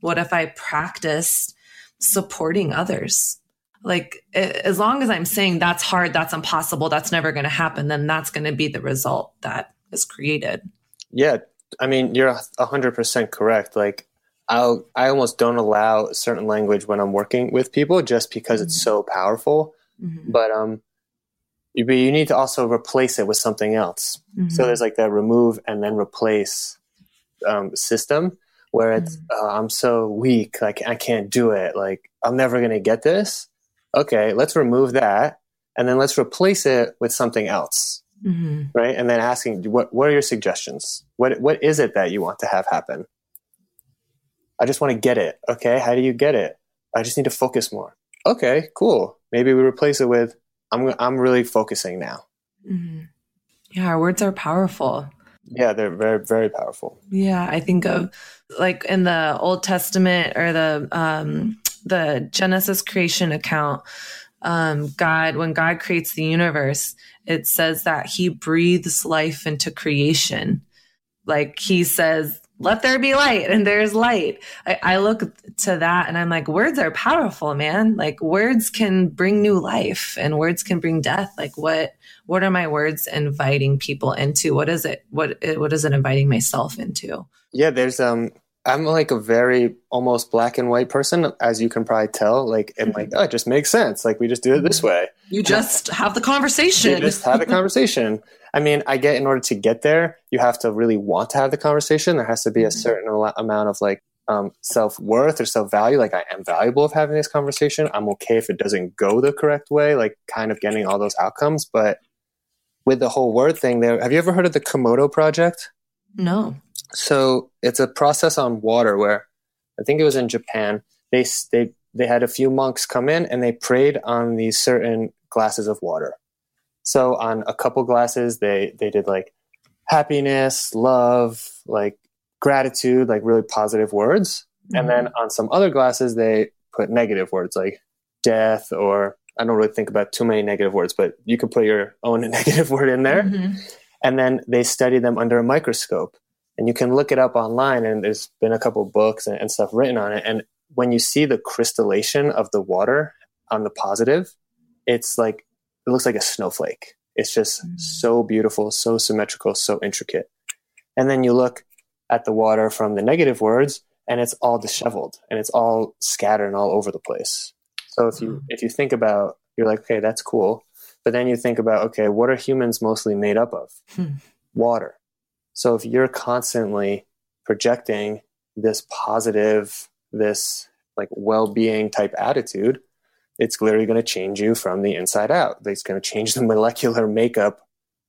What if I practiced supporting others? Like, as long as I'm saying that's hard, that's impossible, that's never going to happen, then that's going to be the result that is created. Yeah. I mean, you're 100% correct. Like, I'll, I almost don't allow certain language when I'm working with people just because mm-hmm. it's so powerful. Mm-hmm. But, um, but you need to also replace it with something else. Mm-hmm. So there's like that remove and then replace um, system where it's mm-hmm. uh, I'm so weak, like I can't do it, like I'm never gonna get this. Okay, let's remove that and then let's replace it with something else, mm-hmm. right? And then asking what what are your suggestions? What what is it that you want to have happen? I just want to get it. Okay, how do you get it? I just need to focus more. Okay, cool. Maybe we replace it with I'm I'm really focusing now. Mm-hmm. Yeah, our words are powerful. Yeah, they're very very powerful. Yeah, I think of like in the Old Testament or the um, the Genesis creation account. Um, God, when God creates the universe, it says that He breathes life into creation. Like He says, let there be light and there's light. I, I, look to that and I'm like, words are powerful, man. Like words can bring new life and words can bring death. Like what, what are my words inviting people into? What is it? What, what is it inviting myself into? Yeah, there's, um, I'm like a very almost black and white person, as you can probably tell. Like, and like, oh, it just makes sense. Like, we just do it this way. You just have the conversation. You just have the conversation. I mean, I get in order to get there, you have to really want to have the conversation. There has to be a mm-hmm. certain amount of like um, self worth or self value. Like, I am valuable of having this conversation. I'm okay if it doesn't go the correct way, like, kind of getting all those outcomes. But with the whole word thing, there, have you ever heard of the Komodo project? No. So it's a process on water where I think it was in Japan. They they they had a few monks come in and they prayed on these certain glasses of water. So on a couple glasses, they they did like happiness, love, like gratitude, like really positive words. Mm-hmm. And then on some other glasses, they put negative words like death or I don't really think about too many negative words, but you can put your own *laughs* negative word in there. Mm-hmm. And then they study them under a microscope and you can look it up online and there's been a couple books and, and, stuff written on it. And when you see the crystallization of the water on the positive it's like it looks like a snowflake. It's just mm. so beautiful so symmetrical so intricate. And then you look at the water from the negative words and it's all disheveled and it's all scattered and all over the place. So if you mm. if you think about you're like okay that's cool. But then you think about okay what are humans mostly made up of? Hmm. water so if you're constantly projecting this positive, this like well-being type attitude, it's literally going to change you from the inside out. It's going to change the *laughs* molecular makeup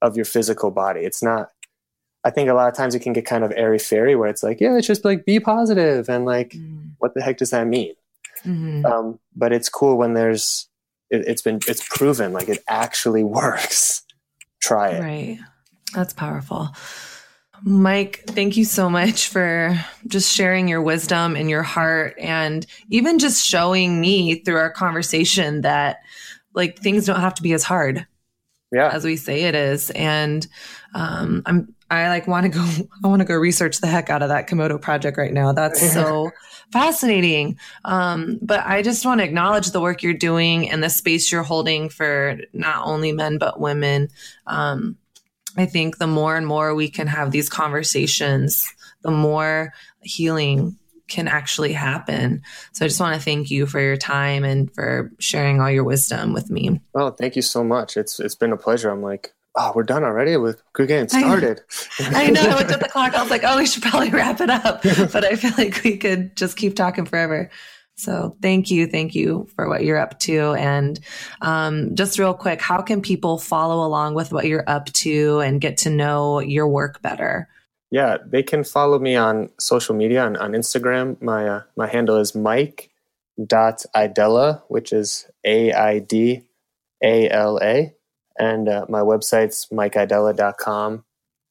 of your physical body. It's not, I think a lot of times it can get kind of airy fairy where it's like, yeah, it's just like be positive and like, mm. what the heck does that mean? Mm-hmm. Um, but it's cool when there's, it, it's been, it's proven like it actually *laughs* works. Try it. Right. That's powerful. Mike, thank you so much for just sharing your wisdom and your heart and even just showing me through our conversation that like things don't have to be as hard yeah. as we say it is. And um, I'm I like want to go *laughs* I want to go research the heck out of that Komodo project right now. That's so *laughs* fascinating. Um, but I just want to acknowledge the work you're doing and the space you're holding for not only men but women. Um, I think the more and more we can have these conversations, the more healing can actually happen. So I just want to thank you for your time and for sharing all your wisdom with me. Well, thank you so much. It's it's been a pleasure. I'm like, oh, we're done already. With we're getting started. I, I know. I looked at the *laughs* clock. I was like, oh, we should probably wrap it up. *laughs* But I feel like we could just keep talking forever. So thank you. Thank you for what you're up to. And um, just real quick, how can people follow along with what you're up to and get to know your work better? Yeah, they can follow me on social media on, on Instagram. My uh, my handle is Mike dot Aidala, which is A I D A L A, and uh, my website's mikeaidala.com.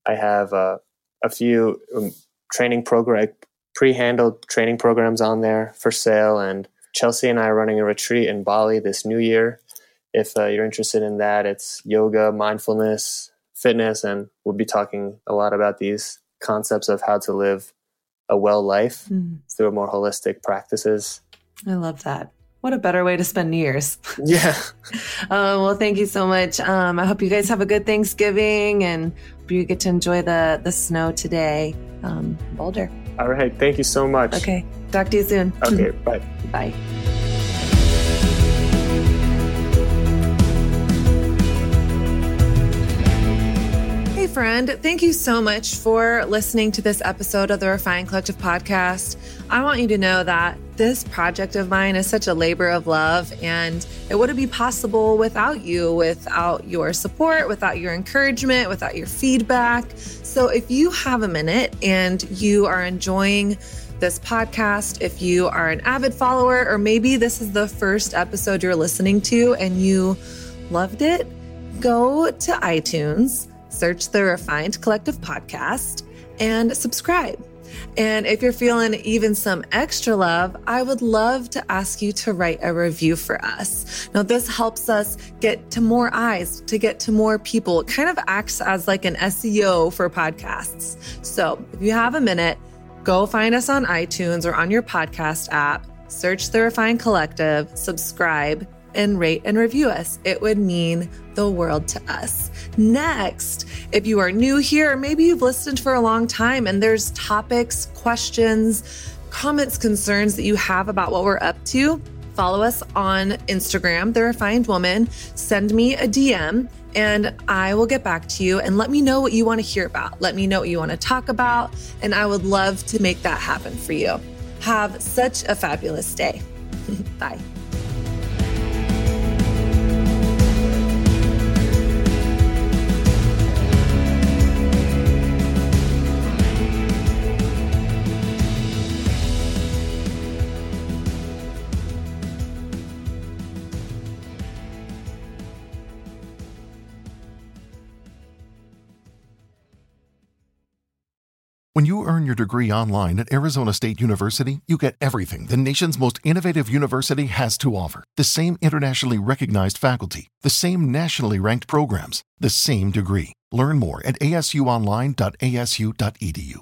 I have uh, a few um, training program pre-handled training programs on there for sale. And Chelsea and I are running a retreat in Bali this new year. If uh, you're interested in that, it's yoga, mindfulness, fitness, and we'll be talking a lot about these concepts of how to live a well life mm. through more holistic practices. I love that. What a better way to spend New Year's. *laughs* *laughs* Yeah. um, well, thank you so much. Um, I hope you guys have a good Thanksgiving and you get to enjoy the, the snow today. Um, Boulder. All right. Thank you so much. Okay. Talk to you soon. Okay. *laughs* Bye. Bye. Friend. Thank you so much for listening to this episode of the Refined Collective podcast. I want you to know that this project of mine is such a labor of love, and it wouldn't be possible without you, without your support, without your encouragement, without your feedback. So if you have a minute and you are enjoying this podcast, if you are an avid follower, or maybe this is the first episode you're listening to and you loved it, go to iTunes, search the Refined Collective Podcast, and subscribe. And if you're feeling even some extra love, I would love to ask you to write a review for us. Now, this helps us get to more eyes, to get to more people. It kind of acts as like an SEO for podcasts. So if you have a minute, go find us on iTunes or on your podcast app, search the Refined Collective, subscribe, and rate and review us. It would mean the world to us. Next, if you are new here, maybe you've listened for a long time and there's topics, questions, comments, concerns that you have about what we're up to, follow us on Instagram, The Refined Woman. Send me a DM and I will get back to you and let me know what you want to hear about. Let me know what you want to talk about, and I would love to make that happen for you. Have such a fabulous day. *laughs* Bye. When you earn your degree online at Arizona State University, you get everything the nation's most innovative university has to offer. The same internationally recognized faculty, the same nationally ranked programs, the same degree. Learn more at asuonline.asu.edu.